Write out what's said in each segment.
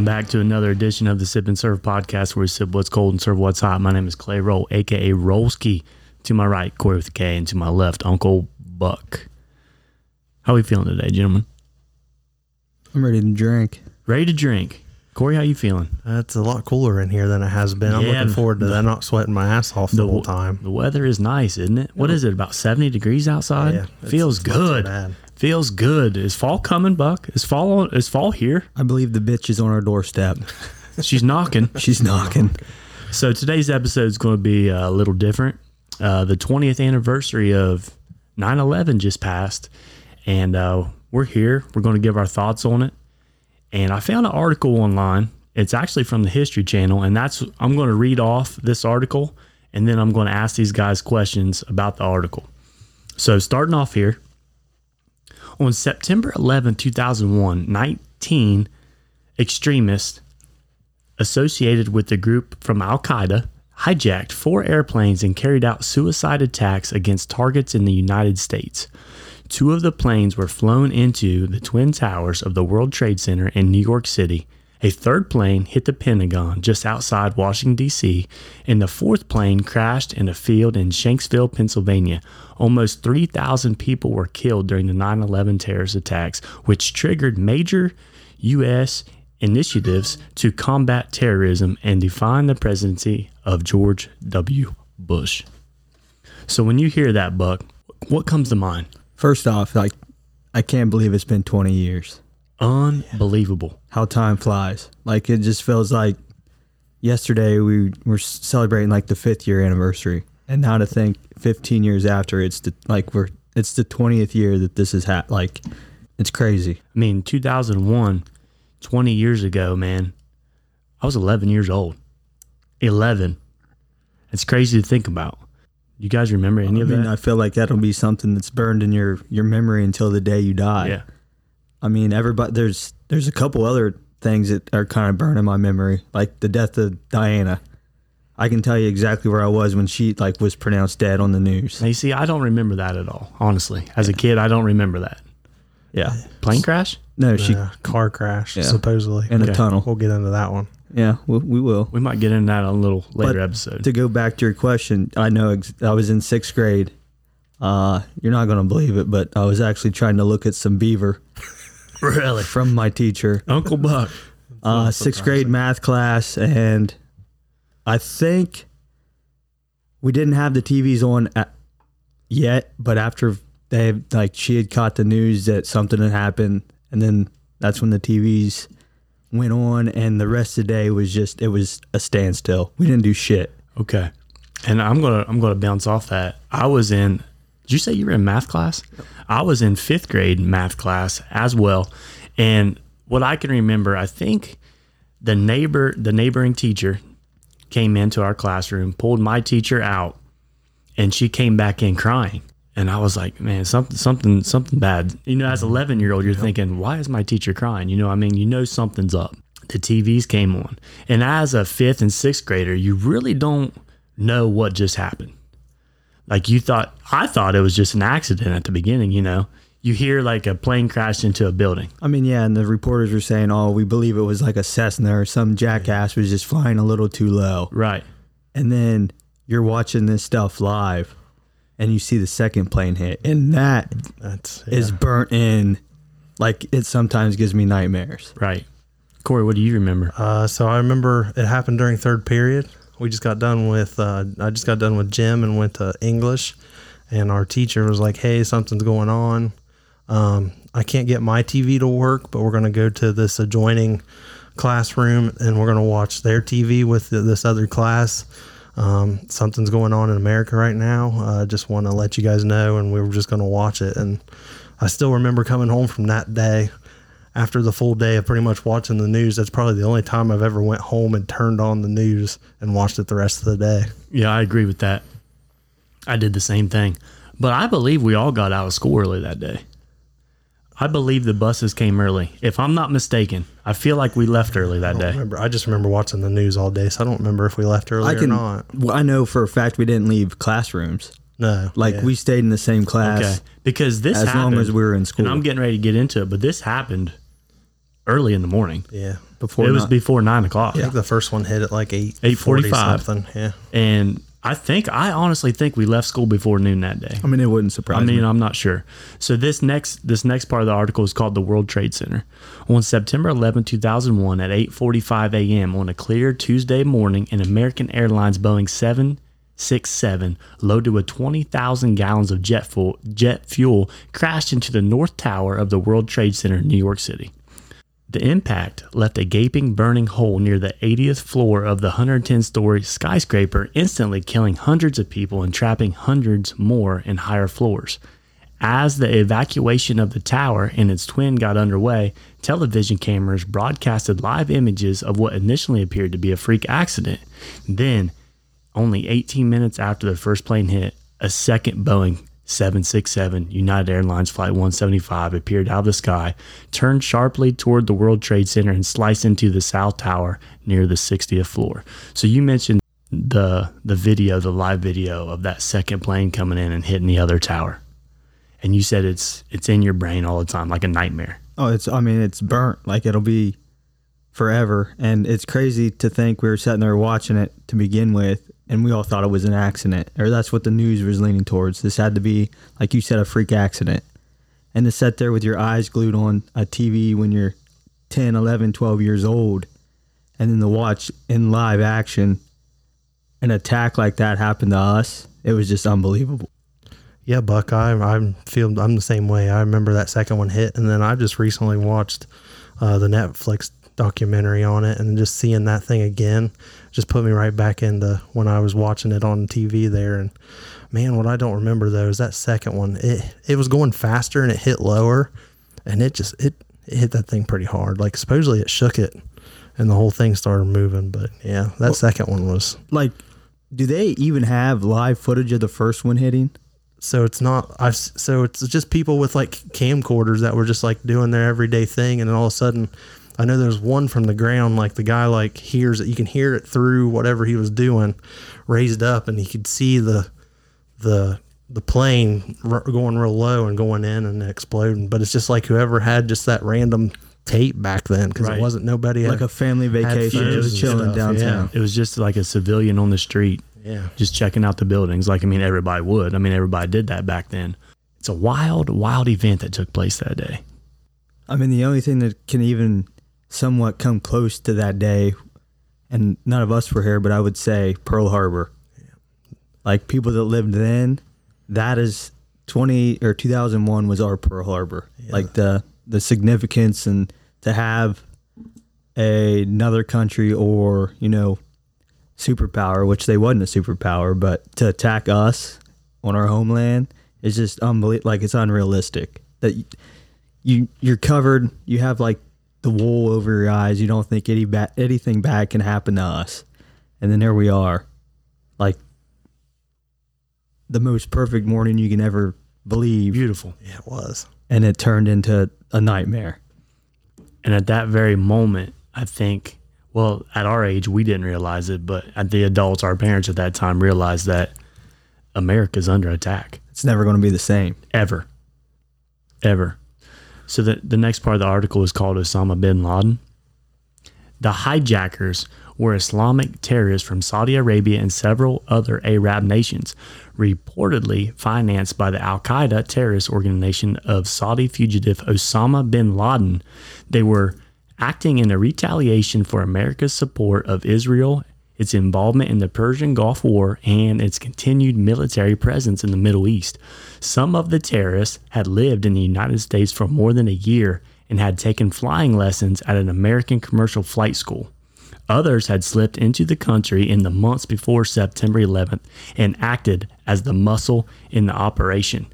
Welcome back to another edition of the Sip and Serve podcast where we sip what's cold and serve what's hot. My name is Clay Roll, aka Rollski. To my right, Kory with a K, and to my left, Uncle Buck. How are we feeling today, gentlemen? I'm ready to drink. Ready to drink. Kory, how you feeling? Uh, it's a lot cooler in here than it has been. I'm Yeah, looking forward to that. Not sweating my ass off the, whole time. The weather is nice, isn't it? What is it? About seventy degrees outside. Yeah, it's- Feels it's not too good. bad. Feels good. Is fall coming, Buck? Is fall? on, Is fall here? I believe the bitch is on our doorstep. She's knocking. She's knocking. So today's episode is going to be a little different. Uh, the 20th anniversary of 9/11 just passed, and uh, we're here. We're going to give our thoughts on it. And I found an article online. It's actually from the History Channel, and that's I'm going to read off this article, and then I'm going to ask these guys questions about the article. So starting off here, on September 11, 2001, 19 extremists associated with the group from Al Qaeda hijacked four airplanes and carried out suicide attacks against targets in the United States. Two of the planes were flown into the Twin Towers of the World Trade Center in New York City. A third plane hit the Pentagon just outside Washington, D.C., and the fourth plane crashed in a field in Shanksville, Pennsylvania. Almost 3,000 people were killed during the 9 11 terrorist attacks, which triggered major U.S. initiatives to combat terrorism and define the presidency of George W. Bush. So when you hear that, Buck, what comes to mind? First off, like, I can't believe it's been 20 years. Unbelievable. How time flies. Like, it just feels like yesterday we were celebrating like the fifth year anniversary. And now to think 15 years after, it's the, like, we're, it's the 20th year that this is ha- like, it's crazy. I mean, 2001, 20 years ago, man, I was 11 years old. 11. It's crazy to think about. You guys remember any I of mean, that? I feel like that'll be something that's burned in your, your memory until the day you die. yeah. I mean, everybody. There's there's a couple other things that are kind of burning my memory, like the death of Diana. I can tell you exactly where I was when she like was pronounced dead on the news. Now, you see, I don't remember that at all, honestly. As a kid, I don't remember that. Yeah, Plane crash? no, she Yeah, car crash, Yeah. supposedly. in Okay. a tunnel. We'll get into that one. Yeah, we, we will. We might get into that on a little later But episode. To go back to your question, I know ex- I was in sixth grade. Uh, you're not gonna believe it, but I was actually trying to look at some beaver really? from my teacher. Uncle Buck. uh, sixth grade math class, and I think we didn't have the TVs on at, yet. But after they like, she had caught the news that something had happened, and then that's when the TVs went on, and the rest of the day was just it was a standstill. We didn't do shit. Okay. And I'm gonna I'm gonna bounce off that. I was in did you say you were in math class? I was in fifth grade math class as well. And what I can remember, I think the neighbor the neighboring teacher came into our classroom, pulled my teacher out, and she came back in crying. And I was like, man, something something something bad. You know, as 11 year old, you're thinking, why is my teacher crying? You know, I mean, you know something's up. The TVs came on. And as a fifth and sixth grader, you really don't know what just happened. Like you thought, I thought it was just an accident at the beginning, you know. You hear like a plane crashed into a building. I mean, yeah, and the reporters were saying, "Oh, we believe it was like a Cessna or some jackass was just flying a little too low." Right. and then you're watching this stuff live and you see the second plane hit and that That's is burnt in like it sometimes gives me nightmares Right. Kory, what do you remember? Uh, so I remember it happened during third period. We just got done with. Uh, I just got done with gym and went to English, and our teacher was like, "Hey, something's going on. Um, I can't get my TV to work, but we're going to go to this adjoining classroom and we're going to watch their TV with th- this other class. Um, something's going on in America right now. I uh, just want to let you guys know, and we were just going to watch it. And I still remember coming home from that day after the full day of pretty much watching the news. That's probably the only time I've ever went home and turned on the news and watched it the rest of the day. Yeah, I agree with that. I did the same thing. But I believe we all got out of school early that day. I believe the buses came early. If I'm not mistaken, I feel like we left early that I day. remember. I just remember watching the news all day, so I don't remember if we left early i can or not. well, i know for a fact we didn't leave classrooms No, like yeah. we stayed in the same class Okay. Because this happened as long as we were in school and I'm getting ready to get into it, but this happened early in the morning. Yeah. Before it was before nine o'clock. I think the first one hit at like eight 8:45. something. Yeah. And I think I honestly think we left school before noon that day. I mean, it wouldn't surprise me. I mean, me. I'm not sure. So this next this next part of the article is called the World Trade Center. On September 11, 2001, at 8:45 a.m. on a clear Tuesday morning, an American Airlines Boeing 767 loaded with 20,000 gallons of jet fuel, jet fuel crashed into the north tower of the World Trade Center in New York City. The impact left a gaping, burning hole near the 80th floor of the 110 story skyscraper, instantly killing hundreds of people and trapping hundreds more in higher floors. As the evacuation of the tower and its twin got underway, television cameras broadcasted live images of what initially appeared to be a freak accident. Then, only 18 minutes after the first plane hit, a second Boeing 767 United Airlines Flight 175 appeared out of the sky, turned sharply toward the World Trade Center, and sliced into the South Tower near the 60th floor. So you mentioned the the video, the live video of that second plane coming in and hitting the other tower, and you said it's it's in your brain all the time, like a nightmare. Oh, it's. I mean, it's burnt. Like it'll be forever. And it's crazy to think we were sitting there watching it to begin with, and we all thought it was an accident, or that's what the news was leaning towards. This had to be, like you said, a freak accident. And to sit there with your eyes glued on a TV when you're 10, 11, 12 years old, and then to watch in live action an attack like that happen to us, it was just unbelievable. Yeah, Buck, I I feel I'm the same way. I remember that second one hit, and then I just recently watched uh, the Netflix documentary on it, and just seeing that thing again just put me right back into when I was watching it on TV there. And man, what I don't remember though is that second one. It it was going faster and it hit lower, and it just it, it hit that thing pretty hard. Like supposedly it shook it, and the whole thing started moving. But yeah, that second one was Like, do they even have live footage of the first one hitting? so it's not I've so it's just people with like camcorders that were just like doing their everyday thing and then all of a sudden I know there's one from the ground like the guy like hears it you can hear it through whatever he was doing raised up and he could see the the the plane r- going real low and going in and exploding but it's just like whoever had just that random tape back then because Right. it wasn't nobody Like had, a family vacation, photos just chilling stuff, downtown. It was just like a civilian on the street yeah just checking out the buildings. Like, I mean, everybody would. I mean, everybody did that back then. It's a wild, wild event that took place that day. I mean, the only thing that can even somewhat come close to that day, and none of us were here, but I would say Pearl Harbor. Like people that lived then, that is 20 or 2001 was our Pearl Harbor. Like the the significance and to have a, another country or, you know, superpower, which they wasn't a superpower, but to attack us on our homeland is just unbelievable. Like it's unrealistic that you you're covered. You have like the wool over your eyes. You don't think any ba- anything bad can happen to us, and then there we are, like the most perfect morning you can ever believe, Beautiful. yeah it was and it turned into a nightmare. And at that very moment, I think, well, at our age, we didn't realize it, but at the adults, our parents at that time realized that America's under attack. It's never going to be the same. Ever. Ever. So the, the next part of the article is called Osama bin Laden. The hijackers were Islamic terrorists from Saudi Arabia and several other Arab nations, reportedly financed by the Al Qaeda terrorist organization of Saudi fugitive Osama bin Laden. They were acting in a retaliation for America's support of Israel, its involvement in the Persian Gulf War, and its continued military presence in the Middle East. Some of the terrorists had lived in the United States for more than a year and had taken flying lessons at an American commercial flight school. Others had slipped into the country in the months before September 11th and acted as the muscle in the operation.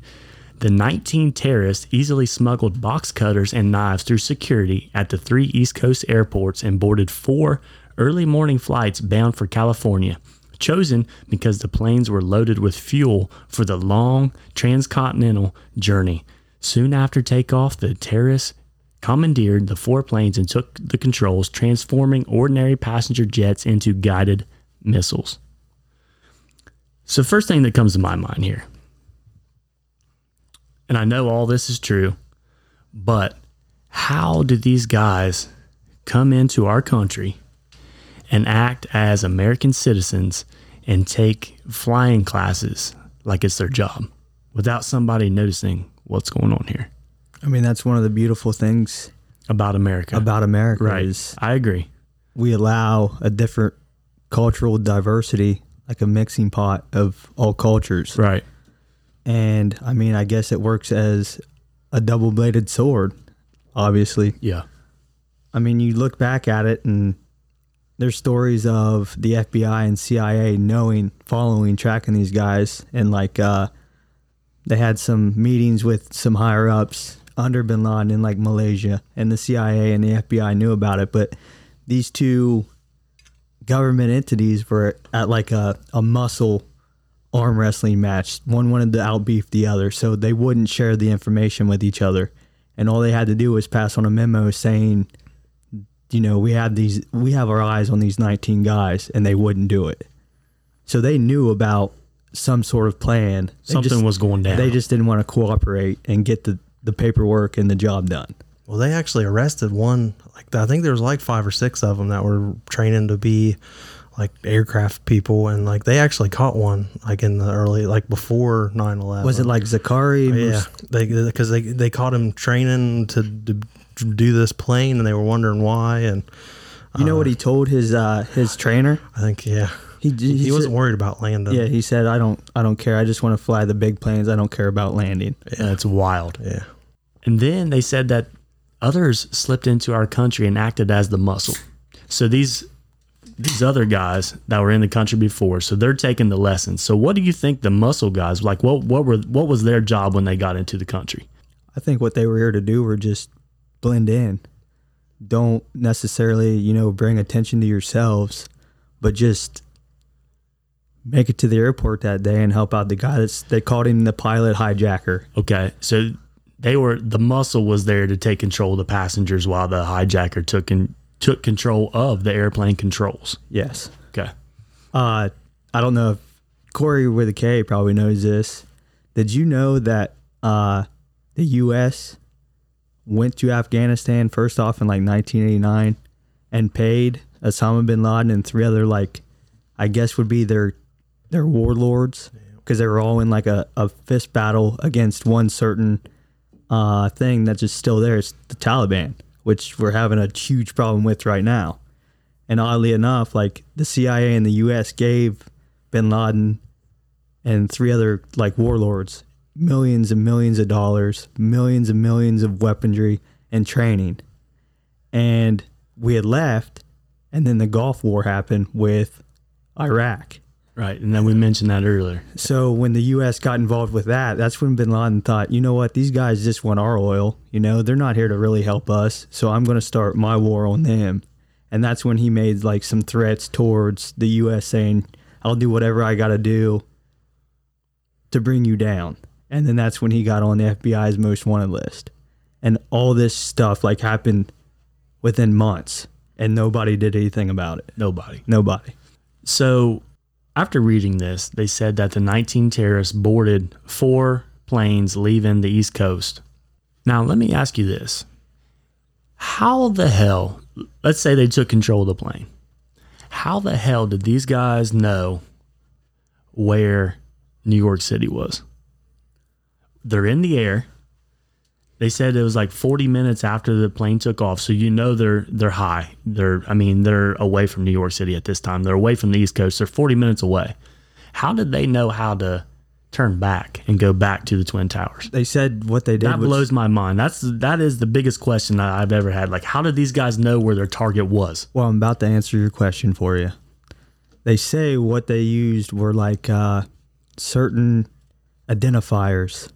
The 19 terrorists easily smuggled box cutters and knives through security at the three East Coast airports and boarded four early morning flights bound for California, chosen because the planes were loaded with fuel for the long transcontinental journey. Soon after takeoff, the terrorists commandeered the four planes and took the controls, transforming ordinary passenger jets into guided missiles. So, first thing that comes to my mind here, and I know all this is true, but how did these guys come into our country and act as American citizens and take flying classes like it's their job without somebody noticing what's going on here I mean, that's one of the beautiful things about America? about America right. is I agree. we allow a different cultural diversity, like a mixing pot of all cultures. Right. And I mean, I guess it works as a double bladed sword, obviously. Yeah. I mean, you look back at it and there's stories of the FBI and CIA knowing, following, tracking these guys. And like, uh, they had some meetings with some higher ups under bin Laden in like Malaysia, and the CIA and the FBI knew about it. But these two government entities were at like a, a muscle arm wrestling match. One wanted to outbeef the other, so they wouldn't share the information with each other. And all they had to do was pass on a memo saying, you know, we have these, we have our eyes on these 19 guys, and they wouldn't do it. So they knew about some sort of plan. They Something just- was going down. They just didn't want to cooperate and get the, the paperwork and the job done. Well, they actually arrested one. Like I think there was like five or six of them that were training to be like aircraft people, and like they actually caught one like in the early like before 9-11. Was it like Zakari? Oh, yeah, they because they they caught him training to, to do this plane, and they were wondering why. And You know what he told his uh, his trainer? I think yeah, He he, he, wasn't said- worried about landing. Yeah, he said, "I don't I don't care. I just want to fly the big planes. I don't care about landing." Yeah, it's wild. yeah. And then they said that others slipped into our country and acted as the muscle. So these these other guys that were in the country before, so they're taking the lessons. So what do you think the muscle guys like? What what were what was their job when they got into the country? I think what they were here to do were just blend in. Don't necessarily, you know, bring attention to yourselves, but just make it to the airport that day and help out the guy that's they called him the pilot hijacker. Okay, so they were the muscle was there to take control of the passengers while the hijacker took and took control of the airplane controls. Yes. Okay, Uh, I don't know if Kory with a K probably knows this. Did you know that uh, the U.S. went to Afghanistan first off in like 1989 and paid Osama bin Laden and three other like, I guess would be their their warlords because they were all in like a, a fist battle against one certain uh, thing that's just still there. It's the Taliban, which we're having a huge problem with right now. And oddly enough, like the CIA and the US gave bin Laden and three other like warlords millions and millions of dollars, millions and millions of weaponry and training. And we had left, and then the Gulf War happened with Iraq. right, and then we mentioned that earlier. So when the U.S. got involved with that, that's when Bin Laden thought, you know what, these guys just want our oil. You know, they're not here to really help us. So I'm going to start my war on them. And that's when he made like some threats towards the U.S. saying, I'll do whatever I got to do to bring you down. And then that's when he got on the FBI's most wanted list. And all this stuff like happened within months, and nobody did anything about it. Nobody. Nobody. So, after reading this, they said that the 19 terrorists boarded four planes leaving the East Coast. Now, let me ask you this. How the hell, let's say they took control of the plane. How the hell did these guys know where New York City was? They're in the air. They said it was like 40 minutes after the plane took off, so you know they're they're high. They're I mean they're away from New York City at this time. They're away from the East Coast. They're 40 minutes away. How did they know how to turn back and go back to the Twin Towers? They said what they did That was blows my mind. That's that is the biggest question that I've ever had. Like, how did these guys know where their target was? Well, I'm about to answer your question for you. They say what they used were like uh, certain identifiers,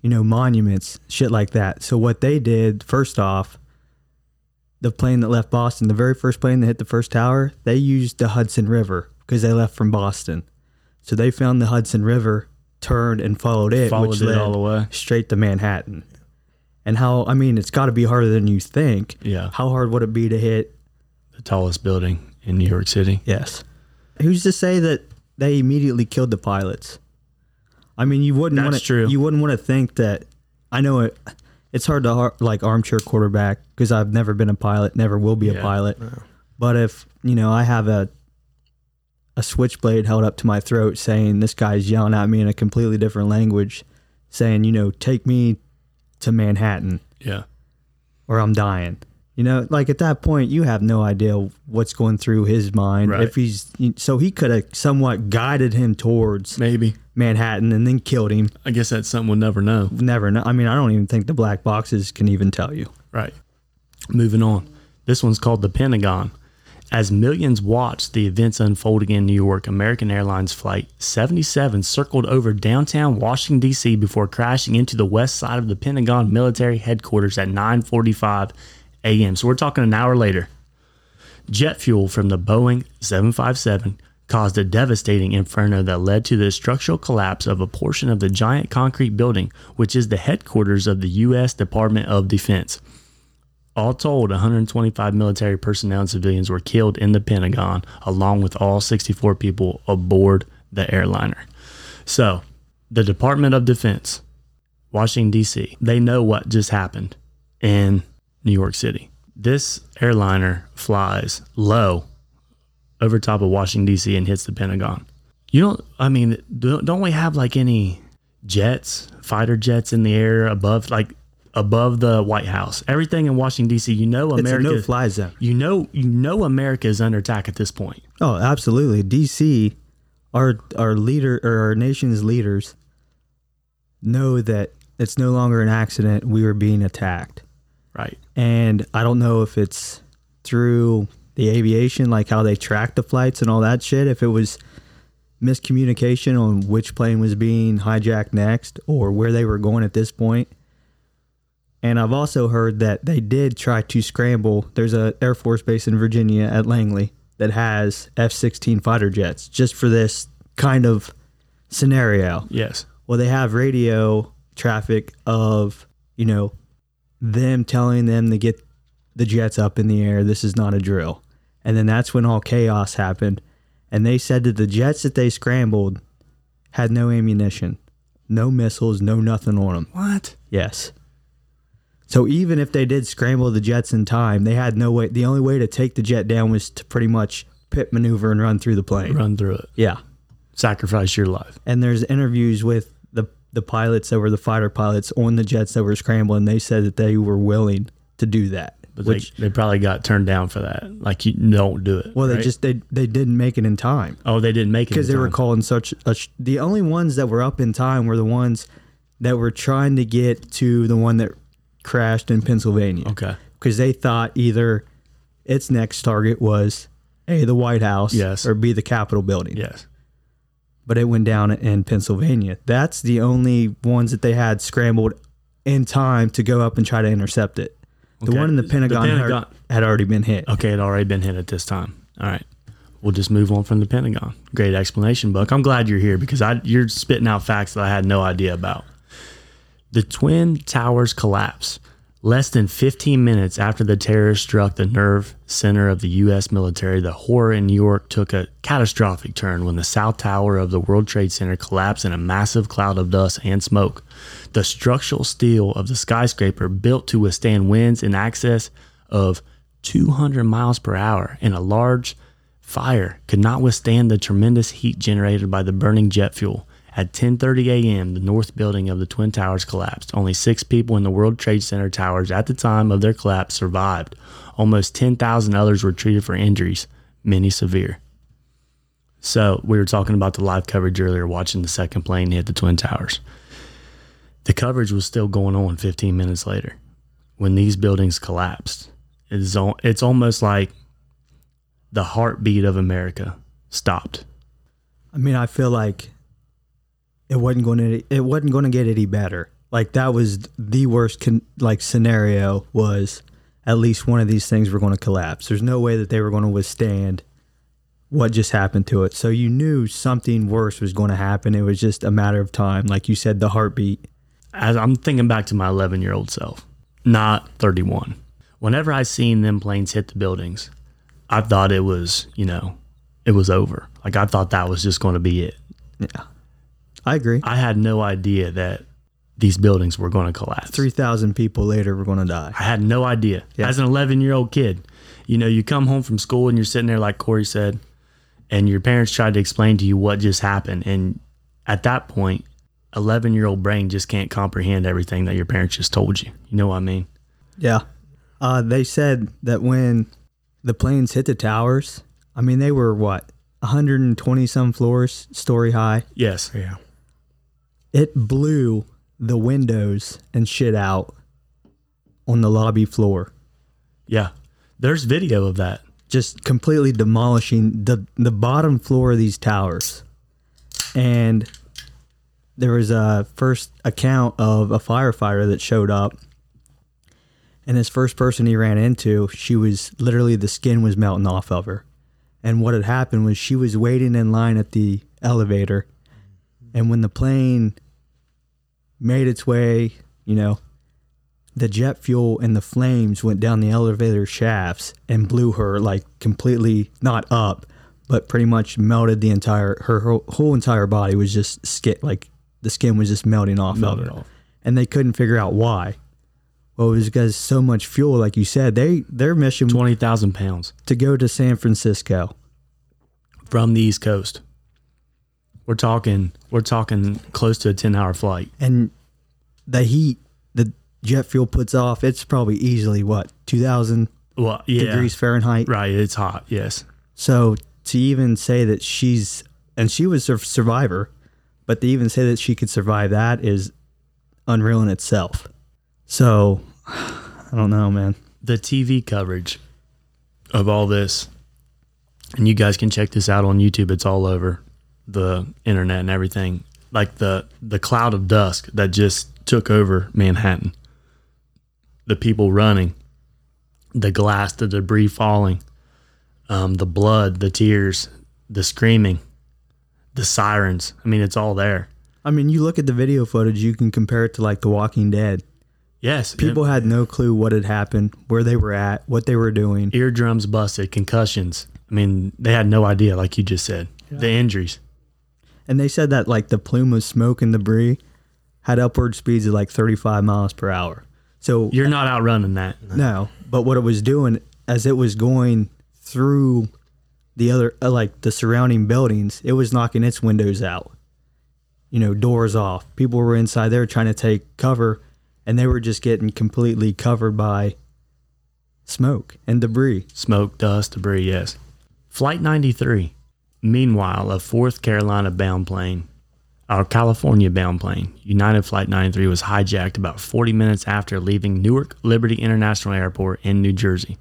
you know, monuments, shit like that. So what they did, first off, the plane that left Boston, the very first plane that hit the first tower, they used the Hudson River because they left from Boston. So they found the Hudson River, turned and followed it, Followed which it led all the way. straight to Manhattan. And how I mean, it's got to be harder than you think. Yeah. How hard would it be to hit The tallest building in New York City. Yes. Who's to say that they immediately killed the pilots? I mean, you wouldn't want to. You wouldn't want to think that. I know it. it's hard to har- like armchair quarterback because I've never been a pilot, never will be a Yeah. pilot. But if you know I have a a switchblade held up to my throat saying this guy's yelling at me in a completely different language, saying you know take me to Manhattan Yeah. or I'm dying. You know, like at that point, you have no idea what's going through his mind. Right. If he's so he could have somewhat guided him towards Maybe. Manhattan and then killed him. I guess that's something we'll never know. Never know. I mean, I don't even think the black boxes can even tell you. Right. Moving on. This one's called the Pentagon. As millions watched the events unfolding in New York, American Airlines Flight 77 circled over downtown Washington, D.C. before crashing into the west side of the Pentagon military headquarters at 9.45 a.m. So we're talking an hour later. Jet fuel from the Boeing 757 caused a devastating inferno that led to the structural collapse of a portion of the giant concrete building, which is the headquarters of the U.S. Department of Defense. All told, 125 military personnel and civilians were killed in the Pentagon, along with all 64 people aboard the airliner. So, the Department of Defense, Washington, D.C., they know what just happened in New York City. This airliner flies low over top of Washington, D.C., and hits the Pentagon. You don't, I mean, don't we have like any jets, fighter jets in the air above, like above the White House? Everything in Washington, D.C., you know, It's America. a no-fly zone. You know, you know, America is under attack at this point. Oh, absolutely. DC, our our leader or our nation's leaders know that it's no longer an accident. We are being attacked, Right. and I don't know if it's through the aviation, like how they track the flights and all that shit. If it was miscommunication on which plane was being hijacked next or where they were going at this point. And I've also heard that they did try to scramble. There's a Air Force base in Virginia at Langley that has F-16 fighter jets just for this kind of scenario. Yes. Well, they have radio traffic of, you know, them telling them to get the jets up in the air. This is not a drill. And then that's when all chaos happened. And they said that the jets that they scrambled had no ammunition, no missiles, no nothing on them. What? Yes. So even if they did scramble the jets in time, they had no way. The only way to take the jet down was to pretty much pit maneuver and run through the plane. Run through it. Yeah. Sacrifice your life. And there's interviews with the pilots that were the fighter pilots on the jets that were scrambling. They said that they were willing to do that. But which they, they probably got turned down for that. Like you don't do it. well, they just they they didn't make it in time oh they didn't make it because they were time. calling such a. sh- The only ones that were up in time were the ones that were trying to get to the one that crashed in Pennsylvania. Okay. because they thought either its next target was a the White House, Yes. or b the Capitol building. Yes. But it went down in Pennsylvania. That's the only ones that they had scrambled in time to go up and try to intercept it. The Okay. one in the The Pentagon, had- Had, already been hit. Okay, it already been hit at this time. All right. We'll just move on from the Pentagon. Great explanation, Buck. I'm glad you're here because I you're spitting out facts that I had no idea about. The Twin Towers collapse. Less than 15 minutes after the terrorists struck the nerve center of the U.S. military, the horror in New York took a catastrophic turn when the South Tower of the World Trade Center collapsed in a massive cloud of dust and smoke. The structural steel of the skyscraper, built to withstand winds in excess of 200 miles per hour and a large fire, could not withstand the tremendous heat generated by the burning jet fuel. At 10:30 a.m., the north building of the Twin Towers collapsed. Only 6 people in the World Trade Center towers at the time of their collapse survived. Almost 10,000 others were treated for injuries, many severe. So, we were talking about the live coverage earlier watching the second plane hit the Twin Towers. The coverage was still going on 15 minutes later when these buildings collapsed. It's it's almost like the heartbeat of America stopped. I mean, I feel like it wasn't going to it wasn't going to get any better. Like that was the worst con- like scenario was at least one of these things were going to collapse. There's no way that they were going to withstand what just happened to it. So you knew something worse was going to happen. It was just a matter of time. Like you said, the heartbeat. As I'm thinking back to my 11 year old self, not 31. Whenever I seen them planes hit the buildings, I thought it was, you know, it was over. Like I thought that was just going to be it. Yeah, I agree. I had no idea that these buildings were going to collapse. Three thousand people later were going to die. I had no idea. Yeah. As an 11 year old kid, you know, you come home from school and you're sitting there, like Kory said, and your parents tried to explain to you what just happened. And at that point, 11 year old brain just can't comprehend everything that your parents just told you. You know what I mean? Yeah. Uh, they said that when the planes hit the towers, I mean, they were what, 120 some floors, story high. Yes. Yeah. It blew the windows and shit out on the lobby floor, Yeah. There's video of that. just completely demolishing the, the bottom floor of these towers. And there was a first account of a firefighter that showed up. And this first person he ran into, she was literally the skin was melting off of her. And what had happened was she was waiting in line at the elevator. And when the plane made its way, you know, the jet fuel and the flames went down the elevator shafts and blew her like completely not up, but pretty much melted the entire her whole, whole entire body was just skin like the skin was just melting off Melted of off. and they couldn't figure out why. Well, it was because so much fuel, like you said, they their mission 20,000 pounds to go to San Francisco. from the East Coast. We're talking, we're talking close to a 10 hour flight. and the heat the jet fuel puts off it's probably easily what 2000 Well, yeah. degrees fahrenheit Right. It's hot. Yes. so to even say that she's and she was a survivor but to even say that she could survive that is unreal in itself so i don't know man the TV coverage of all this, and you guys can check this out on YouTube. It's all over the internet and everything. Like the the cloud of dusk that just took over Manhattan. The people running, the glass, the debris falling, um, the blood, the tears, the screaming, the sirens. I mean, it's all there. i mean you look at the video footage you can compare it to like the walking dead Yes, people had no clue what had happened where they were at what they were doing eardrums busted, concussions. I mean, they had no idea, like you just said. The injuries. And they said that like the plume of smoke and debris had upward speeds of like 35 miles per hour. So You're not outrunning that. no, but what it was doing as it was going through the other uh, like the surrounding buildings, it was knocking its windows out. You know, doors off. People were inside there trying to take cover and they were just getting completely covered by smoke and debris. Smoke, dust, debris, yes. Flight 93. Meanwhile, a 4th Carolina bound plane, our California bound plane, United Flight 93, was hijacked about 40 minutes after leaving Newark Liberty International Airport in New Jersey.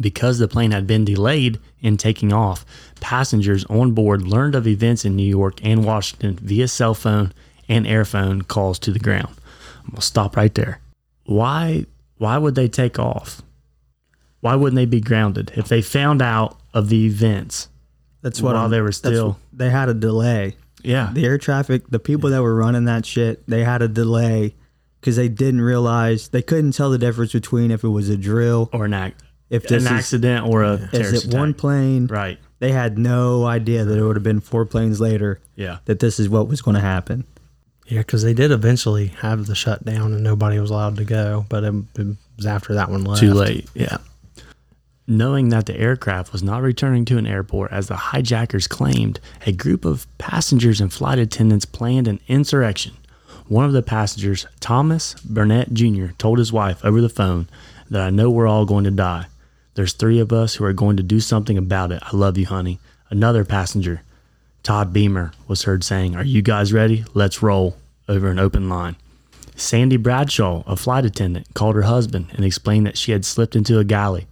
Because the plane had been delayed in taking off, passengers on board learned of events in New York and Washington via cell phone and airphone calls to the ground. I'm gonna stop right there. Why why would they take off? Why wouldn't they be grounded if they found out of the events? That's what While I'm- they were still- they had a delay. Yeah, the air traffic, the people that were running that shit, they had a delay because they didn't realize they couldn't tell the difference between if it was a drill, or an act, if an this is, accident, or a is terrorist it one plane. Right. They had no idea that it would have been four planes later Yeah. that this is what was going to happen. Yeah, because they did eventually have the shutdown and nobody was allowed to go, but it, it was after that one left. Too late. Yeah. Knowing that the aircraft was not returning to an airport as the hijackers claimed, a group of passengers and flight attendants planned an insurrection. One of the passengers, Thomas Burnett Jr., told his wife over the phone that I know we're all going to die. There's three of us who are going to do something about it. I love you, honey. Another passenger, Todd Beamer, was heard saying, Are you guys ready? Let's roll over an open line. Sandy Bradshaw, a flight attendant, called her husband and explained that she had slipped into a galley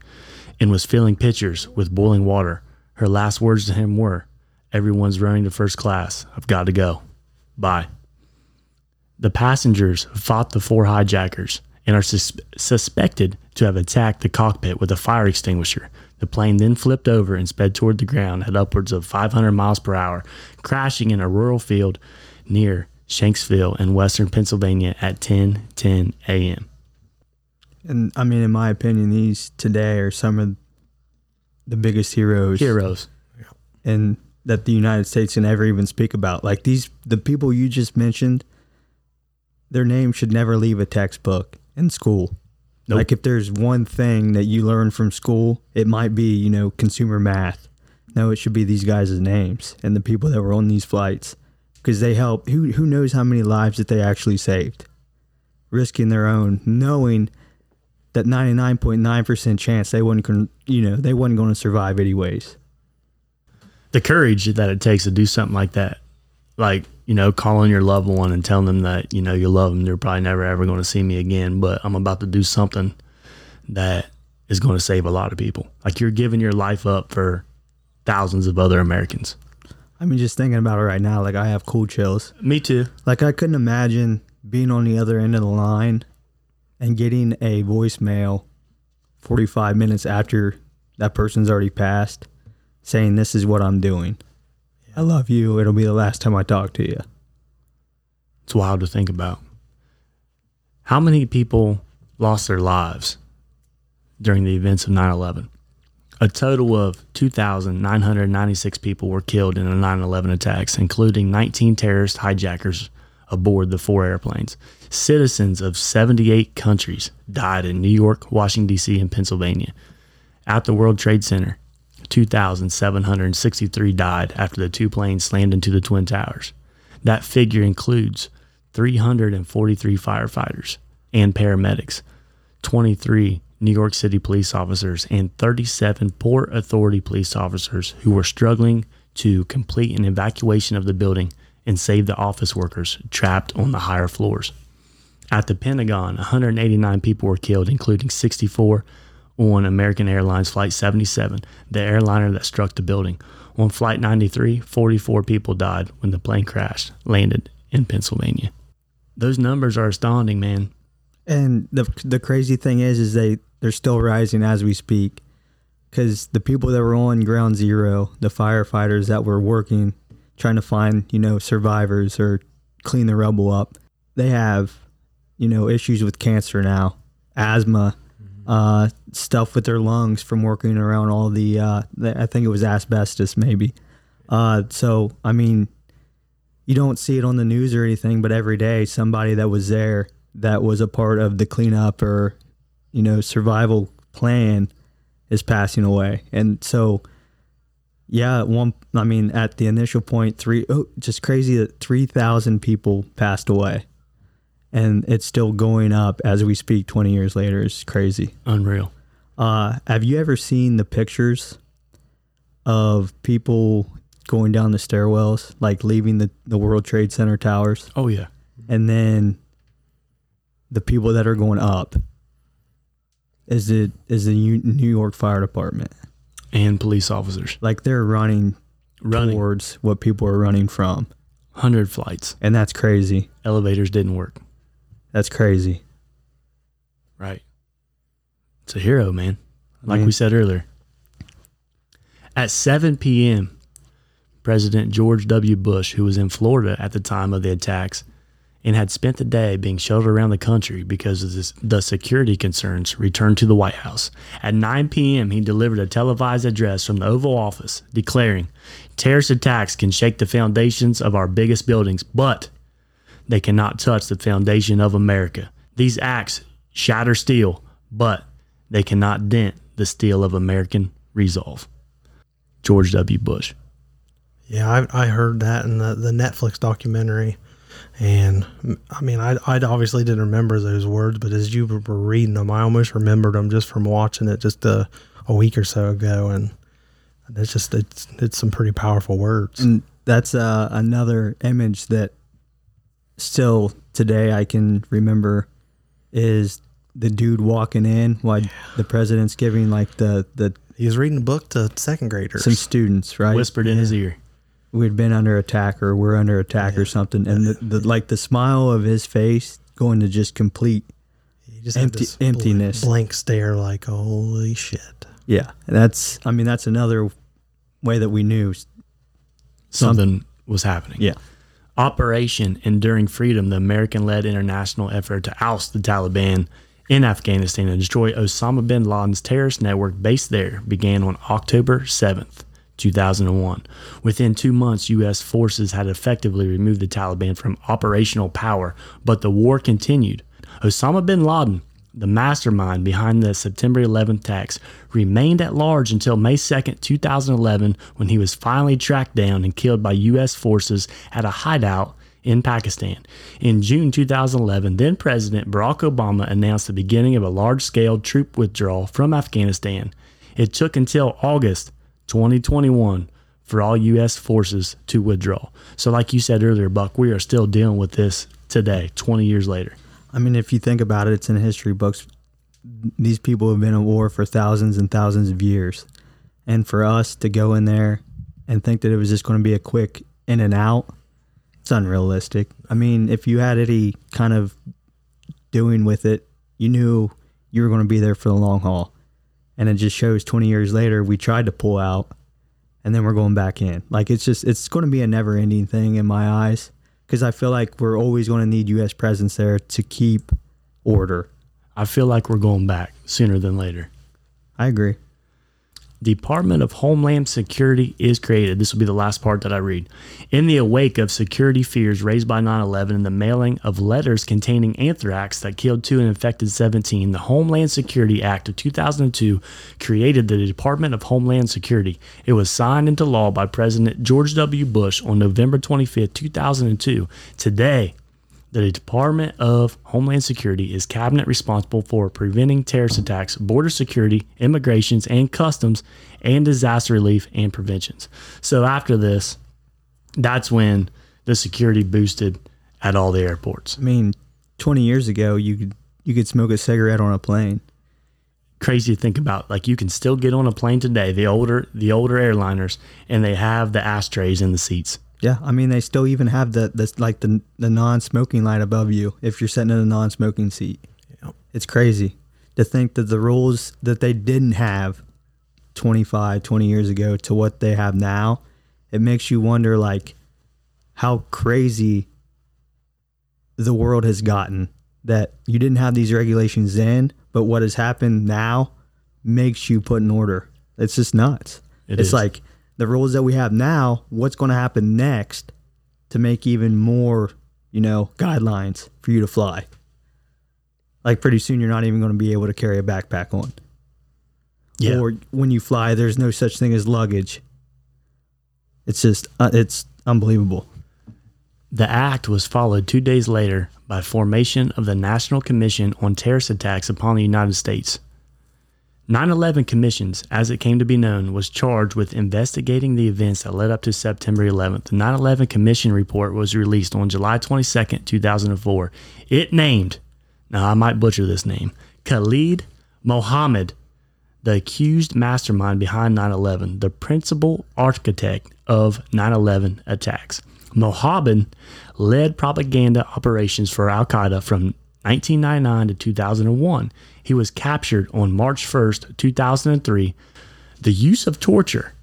and was filling pitchers with boiling water. Her last words to him were, Everyone's running to first class. I've got to go. Bye. The passengers fought the four hijackers and are sus- suspected to have attacked the cockpit with a fire extinguisher. The plane then flipped over and sped toward the ground at upwards of 500 miles per hour, crashing in a rural field near Shanksville in western Pennsylvania at 10:10 a.m. And I mean, in my opinion, these today are some of the biggest heroes, Heroes. and that the United States can ever even speak about. Like these, the people you just mentioned, their name should never leave a textbook in school. Nope. Like if there's one thing that you learn from school, it might be, you know, consumer math. No, it should be these guys' names and the people that were on these flights because they help. Who who knows how many lives that they actually saved, risking their own, knowing that 99.9% chance they wouldn't, con- you know, they wasn't going to survive anyways. the courage that it takes to do something like that, like you know, calling your loved one and telling them that you know you love them, they're probably never ever going to see me again, but I'm about to do something that is going to save a lot of people. Like you're giving your life up for thousands of other Americans. I mean, just thinking about it right now, like I have cool chills. Me too. Like I couldn't imagine being on the other end of the line and getting a voicemail 45 minutes after that person's already passed saying this is what I'm doing. I love you. It'll be the last time I talk to you. It's wild to think about. How many people lost their lives during the events of 9 11? A total of 2,996 people were killed in the 9 11 attacks, including 19 terrorist hijackers aboard the four airplanes. Citizens of 78 countries died in New York, Washington, D.C., and Pennsylvania. At the World Trade Center, 2,763 died after the two planes slammed into the Twin Towers. That figure includes 343 firefighters and paramedics, 23 New York City police officers, and 37 Port Authority police officers who were struggling to complete an evacuation of the building and save the office workers trapped on the higher floors. At the Pentagon, 189 people were killed, including 64 on American Airlines Flight 77, the airliner that struck the building. On Flight 93, 44 people died when the plane crashed, landed in Pennsylvania. Those numbers are astounding, man. And the the crazy thing is, is they they're still rising as we speak, because the people that were on ground zero, the firefighters that were working, trying to find you know survivors or clean the rubble up, they have you know issues with cancer now, asthma, uh, stuff with their lungs from working around all the, uh, the I think it was asbestos maybe. Uh, so I mean, you don't see it on the news or anything, but every day somebody that was there that was a part of the cleanup or you know survival plan is passing away, and so yeah, one I mean at the initial point, three oh, just crazy that three thousand people passed away, and it's still going up as we speak. Twenty years later, it's crazy. Unreal. Uh, have you ever seen the pictures of people going down the stairwells, like leaving the, the World Trade Center towers, Oh, yeah. and then the people that are going up is it is the New York Fire Department? And police officers Like they're running, running towards what people are running from, 100 flights. and that's crazy. Elevators didn't work. That's crazy. Right. It's a hero, man. Like Man. we said earlier. At 7 p.m., President George W. Bush, who was in Florida at the time of the attacks and had spent the day being shuttled around the country because of this, the security concerns, returned to the White House. At 9 p.m., he delivered a televised address from the Oval Office declaring terrorist attacks can shake the foundations of our biggest buildings, but they cannot touch the foundation of America. These acts shatter steel, but they cannot dent the steel of American resolve. George W. Bush. Yeah, I, I heard that in the, the Netflix documentary. And I mean, I, I obviously didn't remember those words, but as you were reading them, I almost remembered them just from watching it just a, a week or so ago. And it's just, it's, it's some pretty powerful words. And that's uh, another image that still today I can remember is the dude walking in while the president's giving like the, the He was reading a book to second graders. some students, right? Whispered in his ear. We'd been under attack or we're under attack or something. And the, the like the smile of his face going to just complete just empty- emptiness. blank stare, like, holy shit. yeah. That's I mean that's another way that we knew. Something was happening. Yeah. Operation Enduring Freedom, the American led international effort to oust the Taliban in Afghanistan and destroy Osama bin Laden's terrorist network based there, began on October 7th, 2001. Within two months, U.S. forces had effectively removed the Taliban from operational power, but the war continued. Osama bin Laden, the mastermind behind the September 11th attacks, remained at large until May 2, 2011, when he was finally tracked down and killed by U.S. forces at a hideout in Pakistan. In June 2011, then President Barack Obama announced the beginning of a large scale troop withdrawal from Afghanistan. It took until August 2021 for all U.S. forces to withdraw. So, like you said earlier, Buck, we are still dealing with this today, 20 years later. I mean, if you think about it, it's in history books. These people have been at war for thousands and thousands of years. And for us to go in there and think that it was just going to be a quick in and out, it's unrealistic. I mean, if you had any kind of doing with it, you knew you were going to be there for the long haul. And it just shows 20 years later, we tried to pull out and then we're going back in. Like, it's just, it's going to be a never ending thing in my eyes because I feel like we're always going to need U.S. presence there to keep order. I feel like we're going back sooner than later. I agree. Department of Homeland Security is created. This will be the last part that I read. In the wake of security fears raised by 9 11 and the mailing of letters containing anthrax that killed two and infected 17, the Homeland Security Act of 2002 created the Department of Homeland Security. It was signed into law by President George W. Bush on November 25, 2002. Today, the Department of Homeland Security is cabinet responsible for preventing terrorist attacks, border security, immigrations and customs, and disaster relief and preventions. So after this, that's when the security boosted at all the airports. I mean, 20 years ago, you could you could smoke a cigarette on a plane. Crazy to think about. Like you can still get on a plane today, the older the older airliners, and they have the ashtrays in the seats. Yeah, I mean they still even have the the like the the non-smoking light above you if you're sitting in a non-smoking seat. Yep. It's crazy to think that the rules that they didn't have 25, 20 years ago to what they have now, it makes you wonder like how crazy the world has gotten that you didn't have these regulations then, but what has happened now makes you put in order. It's just nuts. It it's is. like the rules that we have now, what's going to happen next to make even more, you know, guidelines for you to fly? Like pretty soon you're not even going to be able to carry a backpack on. Yeah. Or when you fly, there's no such thing as luggage. It's just, uh, it's unbelievable. The act was followed two days later by formation of the National Commission on Terrorist Attacks upon the United States. 9 11 Commissions, as it came to be known, was charged with investigating the events that led up to September 11th. The 9 11 Commission report was released on July 22nd, 2004. It named, now I might butcher this name, Khalid Mohammed, the accused mastermind behind 9 11, the principal architect of 9 11 attacks. Mohammed led propaganda operations for Al Qaeda from 1999 to 2001. He was captured on March 1st, 2003. The use of torture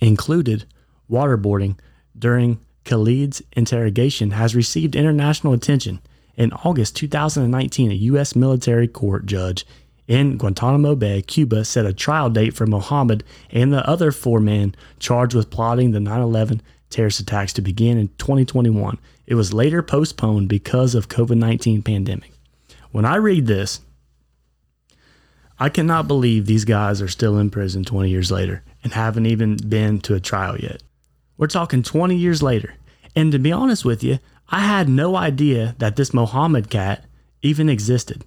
included waterboarding during Khalid's interrogation has received international attention. In August 2019, a U.S. military court judge in Guantanamo Bay, Cuba, set a trial date for Mohammed and the other four men charged with plotting the 9 11 terrorist attacks to begin in 2021. It was later postponed because of COVID-19 pandemic. When I read this, I cannot believe these guys are still in prison 20 years later and haven't even been to a trial yet. We're talking 20 years later. And to be honest with you, I had no idea that this Mohammed cat even existed.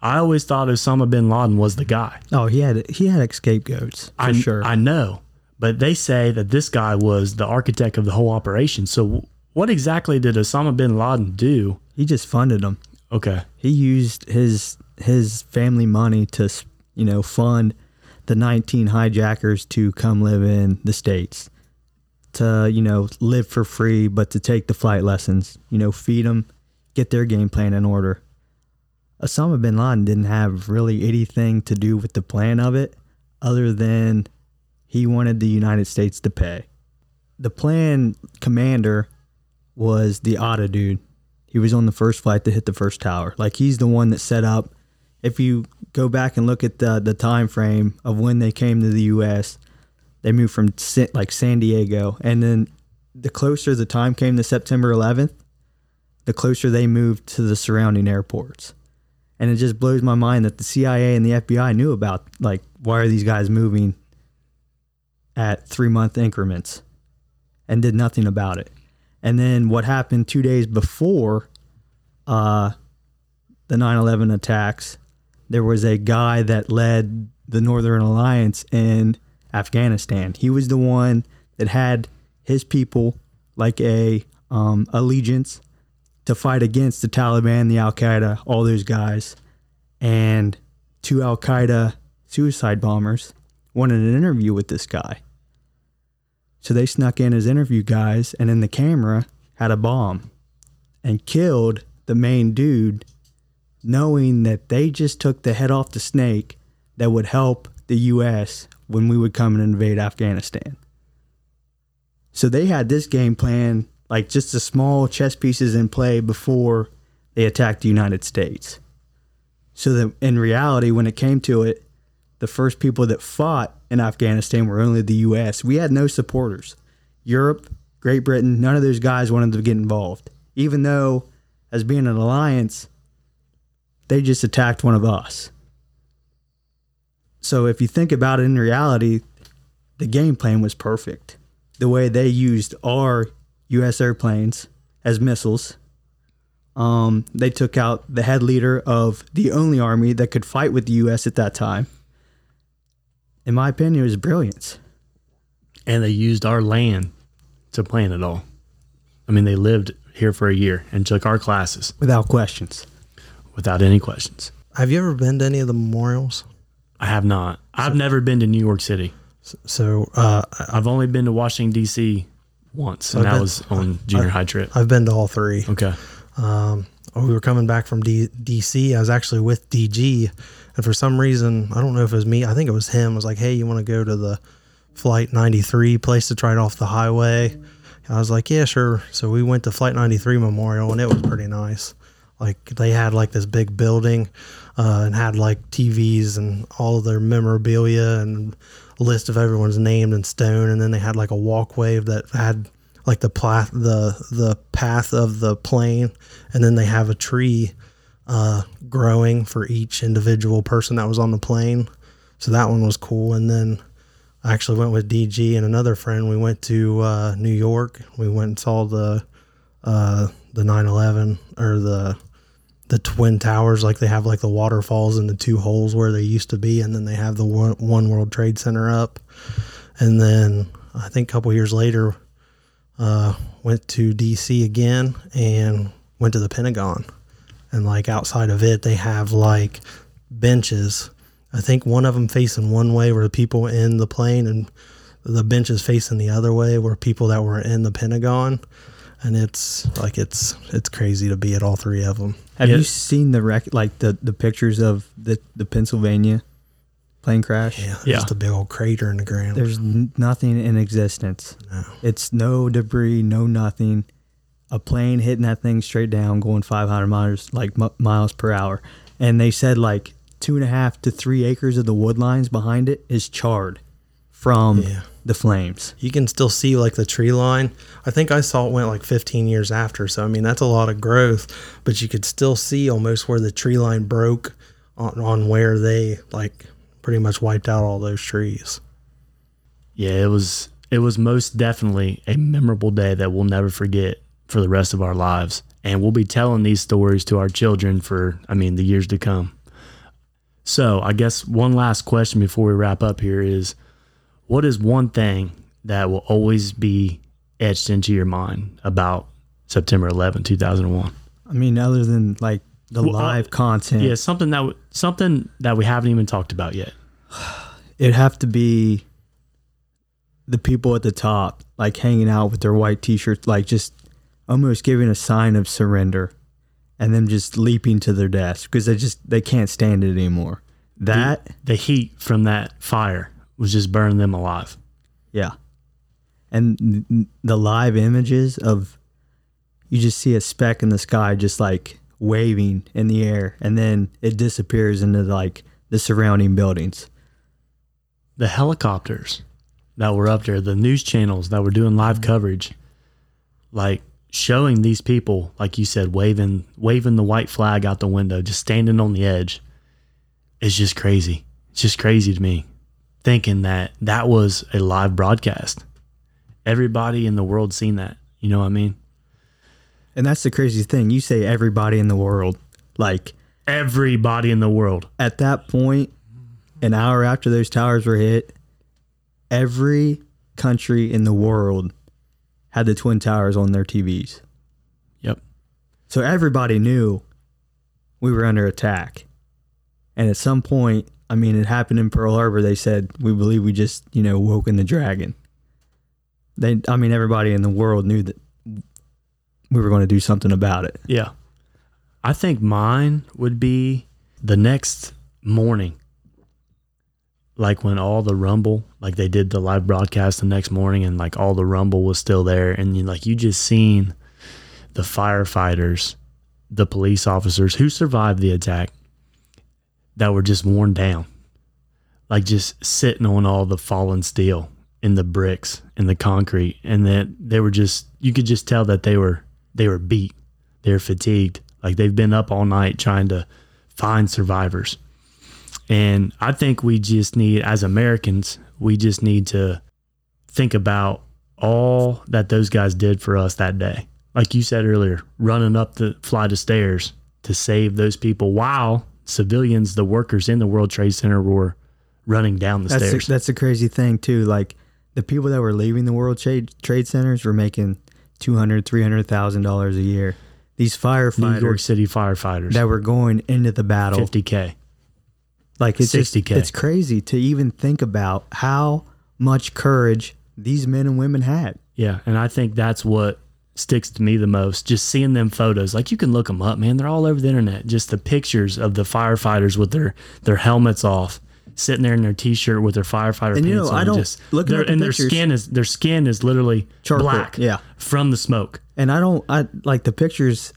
I always thought Osama bin Laden was the guy. Oh, he had he had scapegoats for I, sure. I know, but they say that this guy was the architect of the whole operation. So, what exactly did Osama bin Laden do? he just funded them. Okay. He used his his family money to you know fund the 19 hijackers to come live in the states to you know live for free but to take the flight lessons you know feed them get their game plan in order osama bin laden didn't have really anything to do with the plan of it other than he wanted the united states to pay the plan commander was the Atta dude he was on the first flight to hit the first tower. Like he's the one that set up. If you go back and look at the the time frame of when they came to the U.S., They moved from like San Diego, and then the closer the time came to September 11th, the closer they moved to the surrounding airports. And it just blows my mind that the CIA and the FBI knew about like why are these guys moving at three month increments and did nothing about it. And then what happened two days before uh, the 9 11 attacks, there was a guy that led the Northern Alliance in Afghanistan. He was the one that had his people like a um, allegiance to fight against the Taliban, the Al Qaeda, all those guys. And two Al Qaeda suicide bombers wanted an interview with this guy. So they snuck in as interview guys, and in the camera had a bomb and killed the main dude, knowing that they just took the head off the snake that would help the U.S. when we would come and invade Afghanistan. So they had this game plan, like just the small chess pieces in play before they attacked the United States. So that in reality, when it came to it, the first people that fought in Afghanistan were only the U.S. We had no supporters. Europe, Great Britain, none of those guys wanted to get involved. Even though, as being an alliance, they just attacked one of us. So if you think about it in reality, the game plan was perfect. The way they used our U.S. airplanes as missiles. Um, they took out the head leader of the only army that could fight with the U.S. at that time. In my opinion, it was brilliance. And they used our land to plan it all. I mean, they lived here for a year and took our classes Without questions. without any questions. Have you ever been to any of the memorials? I have not. I've never been to New York City. So uh, I've only been to Washington D.C. once, and I've that been- was on junior high trip. I've been to all three. Okay. Um, we were coming back from D- DC. I was actually with DG, and for some reason, I don't know if it was me. I think it was him. Was like, "Hey, you want to go to the Flight 93 place to try it off the highway?" I was like, "Yeah, sure." So we went to Flight 93 Memorial, and it was pretty nice. Like they had like this big building, uh, and had like TVs and all of their memorabilia and list of everyone's named in stone, and then they had like a walkway that had like the path the the path of the plane and then they have a tree uh, growing for each individual person that was on the plane. So that one was cool. And then i actually went with dg and another friend. We went to uh, new york. We went and saw the uh, the 9-11 or the the twin towers. Like they have like the waterfalls and the two holes where they used to be. And then they have the one, one world trade center up. And then i think a couple years later uh, went to DC again and went to the Pentagon. And like outside of it, they have like benches. I think one of them facing one way where the people in the plane, and the benches facing the other way were people that were in the Pentagon. And it's like it's it's crazy to be at all three of them. Have Yeah. you seen the rec- like the, the pictures of the, the Pennsylvania plane crash? Yeah, Yeah. just a big old crater in the ground. There's n- nothing in existence. No. It's no debris, no nothing. A plane hitting that thing straight down, going 500 miles like m- miles per hour, and they said like two and a half to three acres of the wood lines behind it is charred from Yeah. the flames. you can still see like the tree line. I think I saw it went like 15 years after. So, I mean, that's a lot of growth, but you could still see almost where the tree line broke on, on where they like pretty much wiped out all those trees. Yeah, it was it was most definitely a memorable day that we'll never forget for the rest of our lives. And we'll be telling these stories to our children for I mean the years to come. So, I guess one last question before we wrap up here is what is one thing that will always be etched into your mind about September 11, 2001? I mean, other than like the Well, uh, live content, Yeah, something that w- something that we haven't even talked about yet. it'd have to be the people at the top, like hanging out with their white t-shirts, like just almost giving a sign of surrender, and them just leaping to their deaths because they just they can't stand it anymore. That The heat from that fire was just burning them alive. yeah, and the live images of you just see a speck in the sky, just like waving in the air, and then it disappears into like the surrounding buildings. The helicopters that were up there, the news channels that were doing live coverage, like showing these people, like you said, waving waving the white flag out the window, just standing on the edge, is just crazy. It's just crazy to me, thinking that that was a live broadcast. Everybody in the world seen that. You know what I mean? And that's the crazy thing. You say everybody in the world. Like Everybody in the world. at that point, an hour after those towers were hit, every country in the world had the Twin Towers on their TVs. Yep. So everybody knew we were under attack. And at some point, I mean, it happened in Pearl Harbor. They said, we believe we just, you know, woken the dragon. They, I mean, everybody in the world knew that we were going to do something about it. Yeah. I think mine would be the next morning. Like when all the rumble, like they did the live broadcast the next morning and like all the rumble was still there. And you like you just seen the firefighters, the police officers who survived the attack that were just worn down. Like just sitting on all the fallen steel in the bricks and the concrete. And that they were just you could just tell that they were they were beat. They're fatigued. Like they've been up all night trying to find survivors. And I think we just need, as Americans, we just need to think about all that those guys did for us that day. Like you said earlier, running up the flight of stairs to save those people while civilians, the workers in the World Trade Center, were running down the That's stairs. that's the crazy thing too. Like the people that were leaving the World Trade Trade Centers were making two hundred, three hundred thousand dollars $300,000 a year. These firefighters, New York City firefighters, that were going into the battle, 50K. Like it's 60K. it's crazy to even think about how much courage these men and women had. Yeah, and I think that's what sticks to me the most. Just seeing them photos, like you can look them up, man. They're all over the internet. Just the pictures of the firefighters with their their helmets off, sitting there in their t-shirt with their firefighter And, pants you know, on. I don't- just looking at the and pictures- their skin is their skin is literally Charcoal, black, yeah. from the smoke. And I don't, I like the pictures.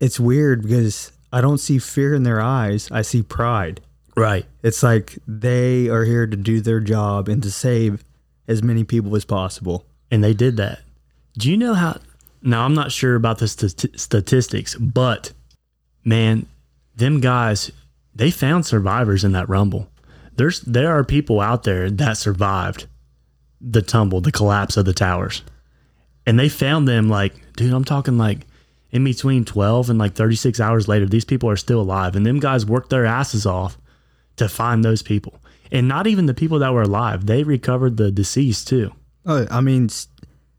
It's weird because I don't see fear in their eyes. I see pride. Right. It's like they are here to do their job and to save as many people as possible. and they did that. Do you know how? Now I'm not sure about the st- statistics, but man, them guys they found survivors in that rumble. There's there are people out there that survived the tumble, the collapse of the towers, and they found them like, dude, I'm talking like in between 12 and like 36 hours later, these people are still alive, and them guys worked their asses off to find those people, and not even the people that were alive, they recovered the deceased too. Oh, I mean,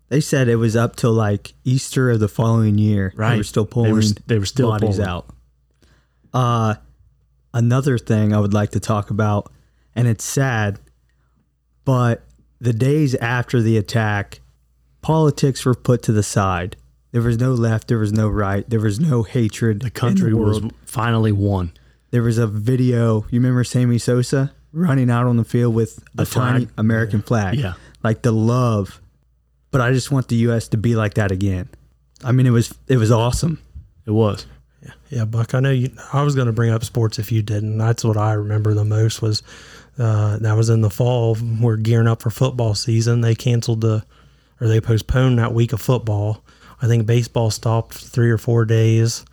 they said it was up till like Easter of the following year. Right. They were still They pulling were they were still bodies pulling. out. Uh, another thing I would like to talk about, and it's sad, but the days after the attack, politics were put to the side. There was no left. There was no right. There was no hatred. the country the was finally won. There was a video. You remember Sammy Sosa running out on the field with The a tiny flag? American flag? Yeah. like the love. But I just want the U.S. to be like that again. I mean, it was it was awesome. It was. Yeah, Buck. I know you. I was going to bring up sports if you didn't. That's what I remember the most was uh, that was in the fall. We're gearing up for football season. They canceled the, or they postponed that week of football. I think baseball stopped three or four days,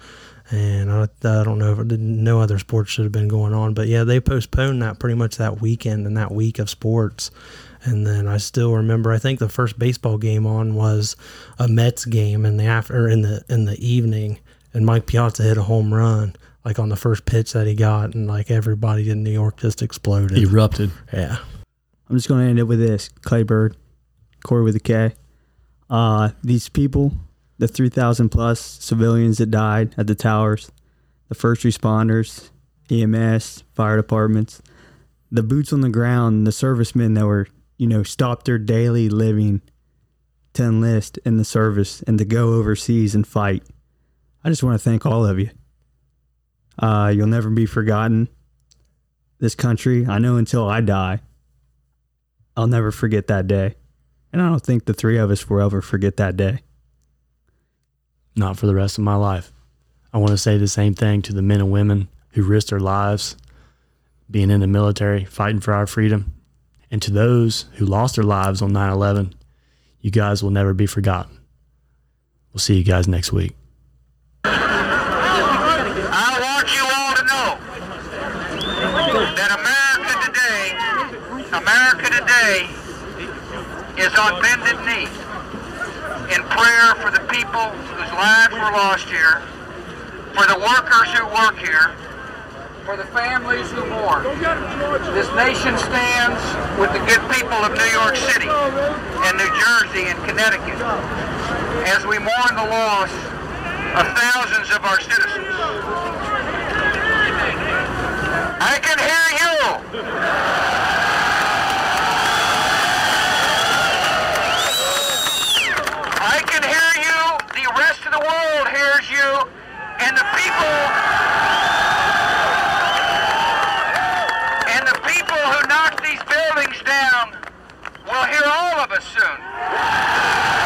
and I, I don't know if no other sports should have been going on. But yeah, they postponed that pretty much that weekend and that week of sports. And then I still remember. I think the first baseball game on was a Mets game in the after in the in the evening, and Mike Piazza hit a home run like on the first pitch that he got, and like everybody in New York just exploded. Erupted. yeah, I'm just going to end it with this: Clay Bird, Kory with a K. Uh, these people, the 3,000 plus civilians that died at the towers, the first responders, EMS, fire departments, the boots on the ground, the servicemen that were, you know, stopped their daily living to enlist in the service and to go overseas and fight. I just want to thank all of you. Uh, you'll never be forgotten. This country, I know until I die, I'll never forget that day. And I don't think the three of us will ever forget that day. Not for the rest of my life. I want to say the same thing to the men and women who risked their lives being in the military, fighting for our freedom. And to those who lost their lives on 9 11, you guys will never be forgotten. We'll see you guys next week. I want you all to know that America today, America today is on bended knee in prayer for the people lives were lost here, for the workers who work here, for the families who mourn. This nation stands with the good people of New York City and New Jersey and Connecticut as we mourn the loss of thousands of our citizens. I can hear you. I can hear you. The rest of the hears you. And the people and the people who knocked these buildings down will hear all of us soon.